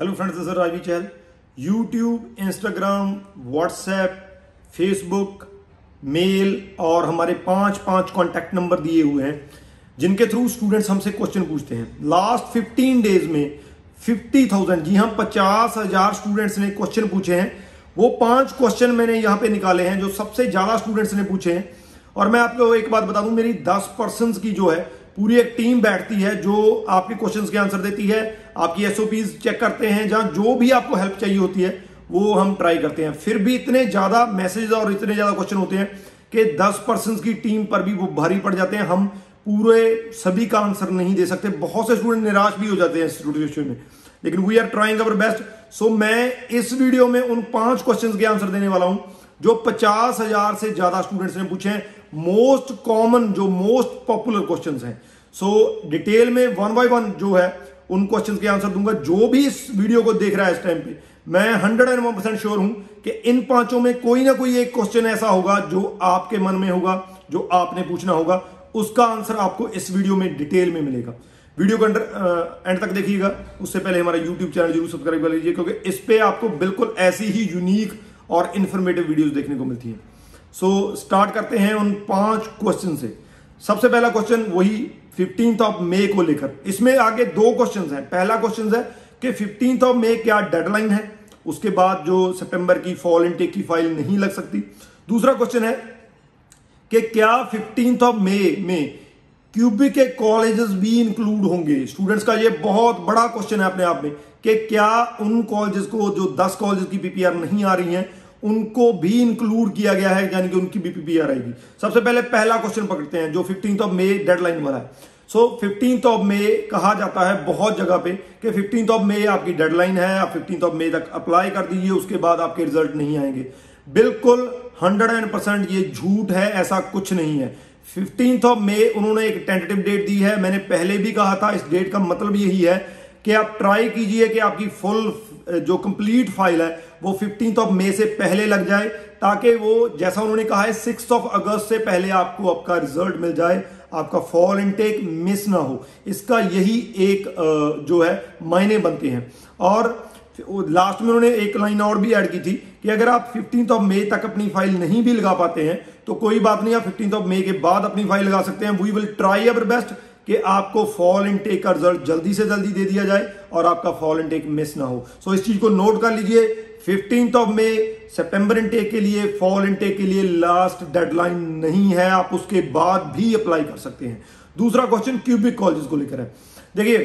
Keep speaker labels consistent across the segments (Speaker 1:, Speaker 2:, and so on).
Speaker 1: Hello friends this Rajvi Chahal YouTube Instagram WhatsApp Facebook mail और हमारे पाँच पाँच कॉन्टैक्ट नंबर दिए हुए हैं जिनके थ्रू स्टूडेंट्स हमसे क्वेश्चन पूछते हैं। लास्ट 15 डेज़ में 50,000 जी हाँ पचास हज़ार स्टूडेंट्स ने क्वेश्चन पूछे हैं। वो पाँच क्वेश्चन मैंने यहाँ पे निकाले हैं जो सबसे ज़्यादा स्टूडेंट्स ने पूछे हैं। और मैं आपको एक बात बता दूँ मेरी 10 पर्सन की जो है पूरी एक टीम बैठती है जो आपके क्वेश्चंस के आंसर देती है। आपकी एसओपीज चेक करते हैं, जहाँ जो भी आपको हेल्प चाहिए होती है, वो हम ट्राई करते हैं। फिर भी इतने ज़्यादा मैसेज और इतने ज़्यादा क्वेश्चन होते हैं कि 10 पर्सन की टीम पर भी वो भारी पड़ जाते हैं। हम पूरे सभी का आंसर नहीं दे सकते। बहुत से स्टूडेंट निराश भी हो जाते हैं सिचुएशन में। लेकिन we are trying our best so मैं इस वीडियो में उन पाँच क्वेश्चंस के आंसर देने वाला हूँ, जो पचास हज़ार से ज़्यादा स्टूडेंट्स ने पूछे हैं। मोस्ट कॉमन जो मोस्ट पॉपुलर क्वेश्चन हैं। सो डिटेल में वन बाय वन जो है उन क्वेश्चन के आंसर दूँगा। जो भी इस वीडियो को देख रहा है इस टाइम पे मैं hundred and one percent sure हूँ कि इन पाँचों में कोई ना कोई एक क्वेश्चन ऐसा होगा जो आपके मन में होगा जो आपने पूछना होगा। उसका आंसर आपको इस वीडियो में डिटेल में मिलेगा। वीडियो को एंड तक देखिएगा। उससे पहले हमारा यूट्यूब चैनल ज़रूर सब्सक्राइब कर लीजिए क्योंकि इस पर आपको बिल्कुल ऐसी ही यूनिक और इन्फॉर्मेटिव वीडियोस देखने को मिलती हैं। सो so, स्टार्ट करते हैं उन पाँच क्वेश्चन से। सबसे पहला क्वेश्चन वही फिफ्टींथ ऑफ़ मे को लेकर। इसमें आगे दो क्वेश्चन है। पहला क्वेश्चन है कि फिफ्टींथ ऑफ़ मे क्या डेडलाइन है? उसके बाद जो सितंबर की फॉल इनटेक की फ़ाइल नहीं लग सकती। दूसरा क्वेश्चन है कि क्या फिफ्टींथ ऑफ़ मे में क्यूबिक के कॉलेजेस भी इंक्लूड होंगे? स्टूडेंट्स का ये बहुत बड़ा क्वेश्चन है अपने आप में कि क्या उन कॉलेजेस को जो 10 कॉलेजेस की पीपीआर नहीं आ रही हैं उनको भी इंक्लूड किया गया है, यानी कि उनकी बीपीपीआर आएगी सबसे पहले पहला क्वेश्चन पकड़ते हैं, जो फिफ्टींथ ऑफ़ मे डेडलाइन वाला है। सो फिफ्टींथ ऑफ़ मे कहा जाता है बहुत जगह पे कि फिफ्टींथ ऑफ़ मे आपकी डेडलाइन है, आप फिफ्टींथ ऑफ़ मे तक अप्लाई कर दीजिए, उसके बाद आपके रिज़ल्ट नहीं आएँगे। बिल्कुल हंड्रेड एंड परसेंट ये झूठ है, ऐसा कुछ नहीं है। फिफ्टींथ ऑफ़ मे उन्होंने एक टेंटेटिव डेट दी है, मैंने पहले भी कहा था, इस डेट का मतलब यही है कि आप ट्राई कीजिए कि आपकी फुल जो कंप्लीट फ़ाइल है वो फिफ्टींथ ऑफ़ मे से पहले लग जाए ताकि वो जैसा उन्होंने कहा है सिक्स ऑफ़ अगस्त से पहले आपको आपका रिज़ल्ट मिल जाए आपका फॉल इनटेक मिस ना हो। इसका यही एक जो है मायने बनते हैं। और लास्ट में उन्होंने एक लाइन और भी ऐड की थी कि अगर आप फिफ्टींथ ऑफ़ मे तक अपनी फ़ाइल नहीं भी लगा पाते हैं तो कोई बात नहीं आप फिफ्टींथ ऑफ़ मे के बाद अपनी फ़ाइल लगा सकते हैं। We will try our best कि आपको फॉल इनटेक का रिज़ल्ट जल्दी से जल्दी दे दिया जाए और आपका फॉल इनटेक मिस ना हो। सो so, इस चीज़ को नोट कर लीजिए फिफ्टींथ ऑफ़ मे सितंबर इनटेक के लिए फॉल इनटेक के लिए लास्ट डेडलाइन नहीं है। आप उसके बाद भी अप्लाई कर सकते हैं। दूसरा क्वेश्चन क्यूबिक कॉलेज को लेकर है। देखिए,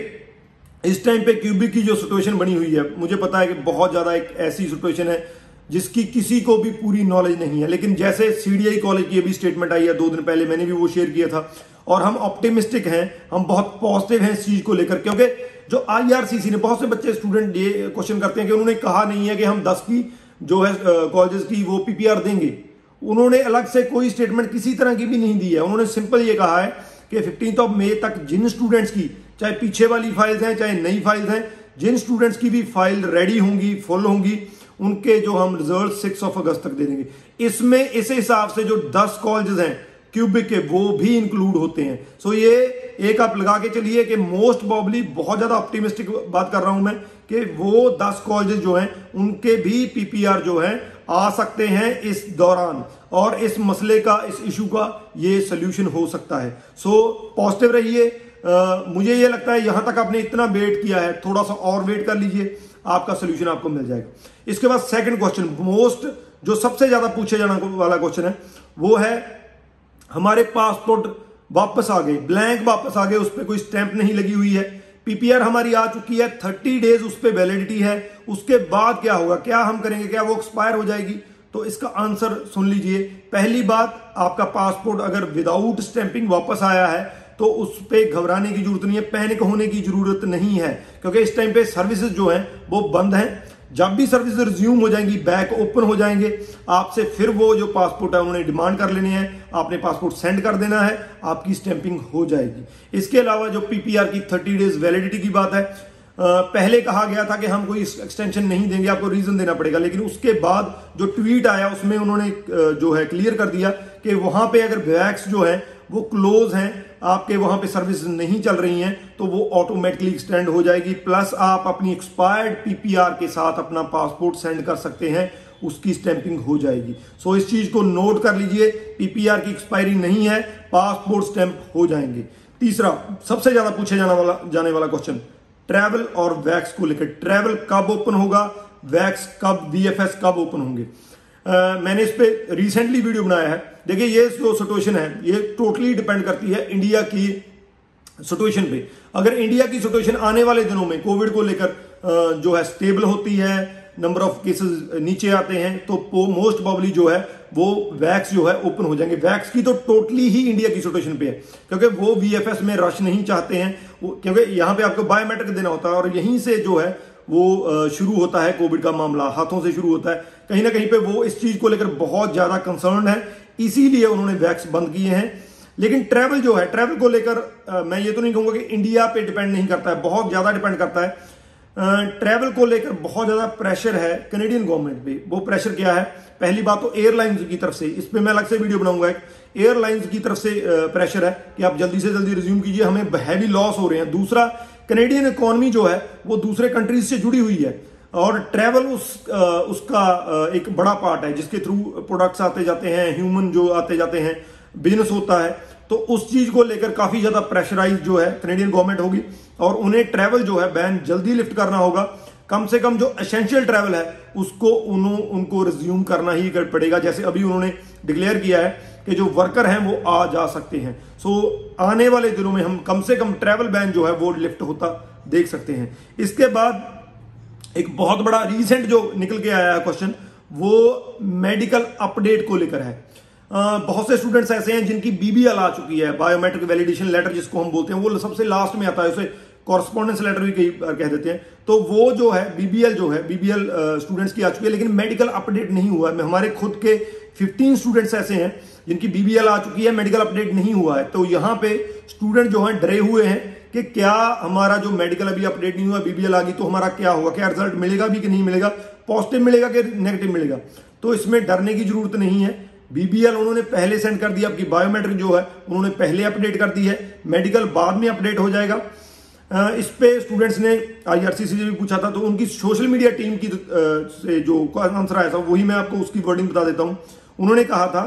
Speaker 1: इस टाइम पे क्यूबिक की जो सिचुएशन बनी हुई है, मुझे पता है कि बहुत ज़्यादा एक ऐसी सिचुएशन है, जिसकी किसी को भी पूरी नॉलेज नहीं है। लेकिन जैसे सीडीआई कॉलेज की अभी स्टेटमेंट आई है, दो दिन पहले मैंने भी वो शेयर किया था। और हम ऑप्टिमिस्टिक हैं, हम बहुत पॉजिटिव हैं इस चीज़ को लेकर, क्योंकि जो आईआरसीसी ने, बहुत से बच्चे स्टूडेंट ये क्वेश्चन करते हैं कि उन्होंने कहा नहीं है कि हम दस की जो है कॉलेजेस की वो पीपीआर देंगे। उन्होंने अलग से कोई स्टेटमेंट किसी तरह की भी नहीं दी है। उन्होंने सिंपल ये कहा है कि फिफ्टींथ ऑफ़ मे तक जिन स्टूडेंट्स की, चाहे पीछे वाली फाइल्स हैं, चाहे नई फाइल्स हैं, जिन स्टूडेंट्स की भी फ़ाइल रेडी होंगी फुल होंगी, उनके जो हम रिज़ल्ट सिक्स ऑफ़ अगस्त तक दे देंगे। इसमें इस हिसाब से जो दस कॉलेजेस हैं क्यूबिक के वो भी इंक्लूड होते हैं। सो ये एक आप लगा के चलिए कि मोस्ट प्रॉब्ली बहुत ज़्यादा ऑप्टिमिस्टिक बात कर रहा हूँ मैं कि वो दस कॉलेजेस जो हैं, उनके भी पीपीआर जो है, आ सकते हैं इस दौरान। और इस मसले का, इस इशू का ये सोल्यूशन हो सकता है। सो पॉजिटिव रहिए। मुझे ये लगता है यहाँ तक आपने इतना वेट किया है, थोड़ा सा और वेट कर लीजिए, आपका सोल्यूशन आपको मिल जाएगा। इसके बाद सेकंड क्वेश्चन मोस्ट जो सबसे ज़्यादा पूछे जाने वाला क्वेश्चन है, वो है हमारे पासपोर्ट वापस आ गए, ब्लैंक वापस आ गए, उस पर कोई स्टैंप नहीं लगी हुई है। पीपीआर हमारी आ चुकी है, थर्टी डेज़ उस पर वैलिडिटी है। उसके बाद क्या होगा, क्या हम करेंगे, क्या वो एक्सपायर हो जाएगी? तो इसका आंसर सुन लीजिए। पहली बात, आपका पासपोर्ट अगर विदाउट स्टैंपिंग वापस आया है तो उस पर घबराने की ज़रूरत नहीं है, पैनिक होने की ज़रूरत नहीं है। क्योंकि इस टाइम पे सर्विसेज़ जो हैं, वो बंद हैं। जब भी सर्विस रिज्यूम हो जाएँगी बैक ओपन हो जाएँगे, आपसे फिर वो जो पासपोर्ट है, उन्होंने डिमांड कर लेने हैं, आपने पासपोर्ट सेंड कर देना है, आपकी स्टैंपिंग हो जाएगी। इसके अलावा जो पीपीआर की थर्टी डेज़ वैलिडिटी की बात है पहले कहा गया था कि हम कोई एक्सटेंशन नहीं देंगे, आपको रीजन देना पड़ेगा, लेकिन उसके बाद जो ट्वीट आया, उसमें उन्होंने जो है क्लियर कर दिया कि वहाँ पे अगर वैक्स जो है वो क्लोज हैं, आपके वहाँ पे सर्विस नहीं चल रही हैं तो वो ऑटोमेटिकली एक्सटेंड हो जाएगी। प्लस आप अपनी एक्सपायर्ड पीपीआर के साथ अपना पासपोर्ट सेंड कर सकते हैं, उसकी स्टैंपिंग हो जाएगी। सो इस चीज़ को नोट कर लीजिए पीपीआर की एक्सपायरी नहीं है पासपोर्ट स्टैंप हो जाएँगे। तीसरा, सबसे ज़्यादा पूछे जाने वाला जाने वाला क्वेश्चन ट्रैवल और वैक्स को लेकर। ट्रैवल कब ओपन होगा? वैक्स कब वीएफएस कब ओपन होंगे? मैंने इस पर रिसेंटली वीडियो बनाया है। देखिए, ये जो सिचुएशन है, ये टोटली डिपेंड करती है इंडिया की सिचुएशन पे। अगर इंडिया की सिचुएशन आने वाले दिनों में कोविड को लेकर जो है स्टेबल होती है नंबर ऑफ़ केसेस नीचे आते हैं तो मोस्ट प्रॉब्ली जो है, वो वैक्स जो है ओपन हो जाएँगे। वैक्स की तो टोटली ही इंडिया की सिचुएशन पे है। क्योंकि वो वीएफएस में रश नहीं चाहते हैं। क्योंकि यहाँ पे आपको बायोमेट्रिक देना होता है और यहीं से जो है, वो शुरू होता है कोविड का मामला, हाथों से शुरू होता है। कहीं ना कहीं पे वो इस चीज़ को लेकर बहुत ज़्यादा कंसर्न है, इसीलिए उन्होंने वैक्स बंद किए हैं। लेकिन ट्रैवल जो है ट्रैवल को लेकर मैं ये तो नहीं कहूँगा कि इंडिया पे डिपेंड नहीं करता है, बहुत ज़्यादा डिपेंड करता है। ट्रैवल को लेकर बहुत ज़्यादा प्रेशर है कनेडियन गवर्नमेंट पे। वो प्रेशर क्या है? पहली बात तो एयरलाइंस की तरफ़ से, इस पर मैं अलग से वीडियो बनाऊँगा एक। एयरलाइंस की तरफ़ से प्रेशर है कि आप जल्दी से जल्दी रिज्यूम कीजिए, हमें हैवी लॉस हो रहे हैं। दूसरा कनेडियन इकोनॉमी जो है, वो दूसरे कंट्रीज़ से जुड़ी हुई है। और ट्रैवल उस उसका एक बड़ा पार्ट है जिसके थ्रू प्रोडक्ट्स आते जाते हैं ह्यूमन जो आते जाते हैं बिज़नेस होता है तो उस चीज़ को लेकर काफ़ी ज़्यादा प्रेशराइज जो है कनेडियन गवर्नमेंट होगी और उन्हें ट्रैवल जो है बैन जल्दी लिफ्ट करना होगा। कम से कम जो एसेंशियल ट्रैवल है उसको उन्हों उनको रिज्यूम करना ही कर पड़ेगा जैसे अभी उन्होंने डिक्लेयर किया है कि जो वर्कर हैं वो आ जा सकते हैं। सो so, आने वाले दिनों में हम कम से कम ट्रैवल बैन जो है वो लिफ्ट होता देख सकते हैं। इसके बाद एक बहुत बड़ा रीसेंट जो निकल के आया क्वेश्चन वो मेडिकल अपडेट को लेकर है। बहुत से स्टूडेंट्स ऐसे हैं जिनकी बीबीएल आ चुकी है बायोमेट्रिक वैलिडेशन लेटर जिसको हम बोलते हैं, वो सबसे लास्ट में आता है, उसे कॉरस्पॉन्डेंस लेटर भी कई बार कह देते हैं। तो वो जो है बीबीएल जो है बीबीएल स्टूडेंट्स की आ चुकी है, लेकिन मेडिकल अपडेट नहीं हुआ है। हमारे खुद के 15 स्टूडेंट्स ऐसे हैं जिनकी बीबीएल आ चुकी है मेडिकल अपडेट नहीं हुआ है। तो यहाँ पे स्टूडेंट जो है, डरे हुए हैं कि क्या हमारा जो मेडिकल अभी अपडेट नहीं हुआ बीबीएल आ गई तो हमारा क्या होगा क्या रिज़ल्ट मिलेगा भी कि नहीं मिलेगा? पॉजिटिव मिलेगा कि नेगेटिव मिलेगा? तो इसमें डरने की ज़रूरत नहीं है। बीबीएल उन्होंने पहले सेंड कर दिया आपकी बायोमेट्रिक जो है, उन्होंने पहले अपडेट कर दी है। मेडिकल बाद में अपडेट हो जाएगा। इस पे स्टूडेंट्स ने आईआरसीसी से भी पूछा था तो उनकी सोशल मीडिया टीम की से जो आंसर आया था, वही मैं आपको उसकी वर्डिंग बता देता हूँ। उन्होंने कहा था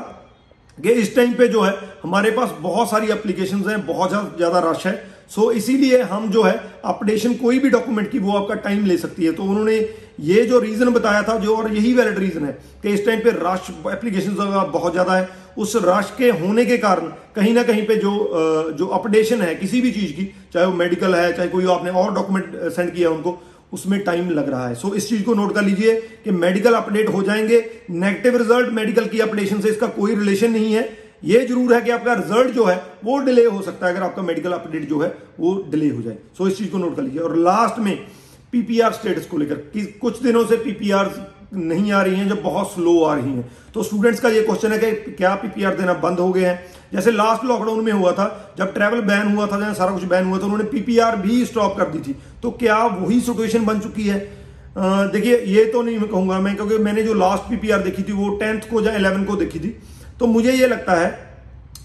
Speaker 1: कि इस टाइम पे जो है, हमारे पास बहुत सारी एप्लीकेशंस हैं, बहुत ज़्यादा रश है। सो so, इसीलिए हम जो है अपडेशन कोई भी डॉक्यूमेंट की वो आपका टाइम ले सकती है। तो उन्होंने ये जो रीजन बताया था जो और यही वैलिड रीजन है कि इस टाइम पे रश एप्लीकेशन बहुत ज़्यादा है। उस रश के होने के कारण कहीं ना कहीं पे जो जो अपडेशन है किसी भी चीज़ की चाहे वो मेडिकल है चाहे कोई आपने और डॉक्यूमेंट सेंड किया उनको उसमें टाइम लग रहा है। सो so, इस चीज़ को नोट कर लीजिए कि मेडिकल अपडेट हो जाएँगे। नेगेटिव रिज़ल्ट मेडिकल की अपडेशन से इसका कोई रिलेशन नहीं है। ये ज़रूर है कि आपका रिज़ल्ट जो है, वो डिले हो सकता है। अगर आपका मेडिकल अपडेट जो है, वो डिले हो जाए। सो इस चीज़ को नोट कर लीजिए। और लास्ट में पीपीआर स्टेटस को लेकर कुछ दिनों से पीपीआर नहीं आ रही हैं जो बहुत स्लो आ रही हैं। तो स्टूडेंट्स का ये क्वेश्चन है कि क्या पीपीआर देना बंद हो गए हैं? जैसे लास्ट लॉकडाउन में हुआ था, जब ट्रैवल बैन हुआ था सारा कुछ बैन हुआ था, उन्होंने पीपीआर भी स्टॉप कर दी थी। तो क्या वही सिचुएशन बन चुकी है? देखिए, ये तो नहीं कहूँगा मैं, क्योंकि मैंने जो लास्ट पीपीआर देखी थी, वो टेंथ को या इलेवन को देखी थी। तो मुझे ये लगता है,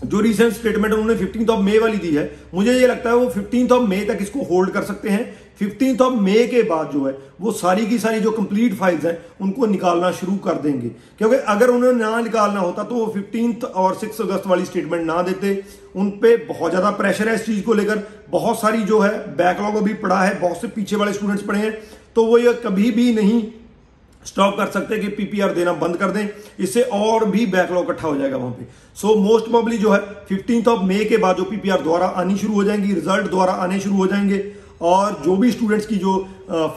Speaker 1: जो रिसेंट स्टेटमेंट उन्होंने फिफ्टींथ ऑफ़ मे वाली दी है, मुझे ये लगता है वो फिफ्टींथ ऑफ़ मे तक इसको होल्ड कर सकते हैं। फिफ्टींथ ऑफ़ मे के बाद जो है, वो सारी की सारी जो कंप्लीट फाइल्स हैं, उनको निकालना शुरू कर देंगे। क्योंकि अगर उन्हें ना निकालना होता तो वो फिफ्टींथ और सिक्स अगस्त वाली स्टेटमेंट ना देते। उन पर बहुत ज़्यादा प्रेशर है इस चीज़ को लेकर। बहुत सारी जो है बैकलॉग अभी पड़ा है, बहुत से पीछे वाले स्टूडेंट्स पढ़े हैं। तो वो ये कभी भी नहीं स्टॉप कर सकते हैं कि पीपीआर देना बंद कर दें। इससे और भी बैकलॉग इकट्ठा हो जाएगा वहाँ पे। सो मोस्ट प्रॉब्ली जो है फिफ्टींथ ऑफ़ मे के बाद जो पीपीआर द्वारा आनी शुरू हो जाएँगी रिज़ल्ट द्वारा आने शुरू हो जाएँगे। और जो भी स्टूडेंट्स की जो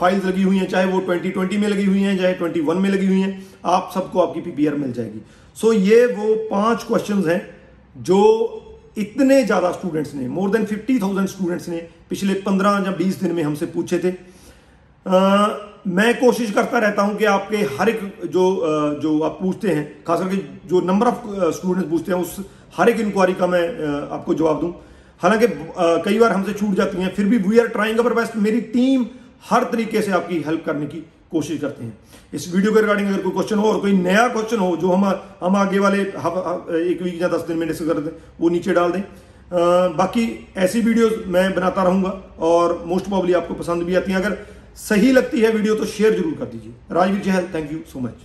Speaker 1: फाइल्स लगी हुई हैं चाहे वो 2020 में लगी हुई हैं चाहे 21 में लगी हुई हैं आप सबको आपकी पीपीआर मिल जाएगी। सो so ये वो पाँच क्वेश्चंस हैं जो इतने ज़्यादा स्टूडेंट्स ने more than fifty thousand students ने पिछले पंद्रह या बीस दिन में हमसे पूछे थे। आ, मैं कोशिश करता रहता हूँ कि आपके हर एक जो जो आप पूछते हैं खास करके जो नंबर ऑफ़ स्टूडेंट्स पूछते हैं उस हर एक इंक्वायरी का मैं आपको जवाब दूँ। हालाँकि कई बार हमसे छूट जाती हैं फिर भी we are trying our best मेरी टीम हर तरीके से आपकी हेल्प करने की कोशिश करते हैं। इस वीडियो के रिगार्डिंग अगर कोई क्वेश्चन हो और कोई नया क्वेश्चन हो जो हम हम आगे वाले एक वीक या दस दिन में डिस्कस कर दें वो नीचे डाल दें। आ, बाकी ऐसी वीडियोस मैं बनाता रहूँगा और मोस्ट प्रॉबली आपको पसंद भी आती हैं। अगर सही लगती है वीडियो तो शेयर ज़रूर कर दीजिए। Rajveer Chahal thank you so much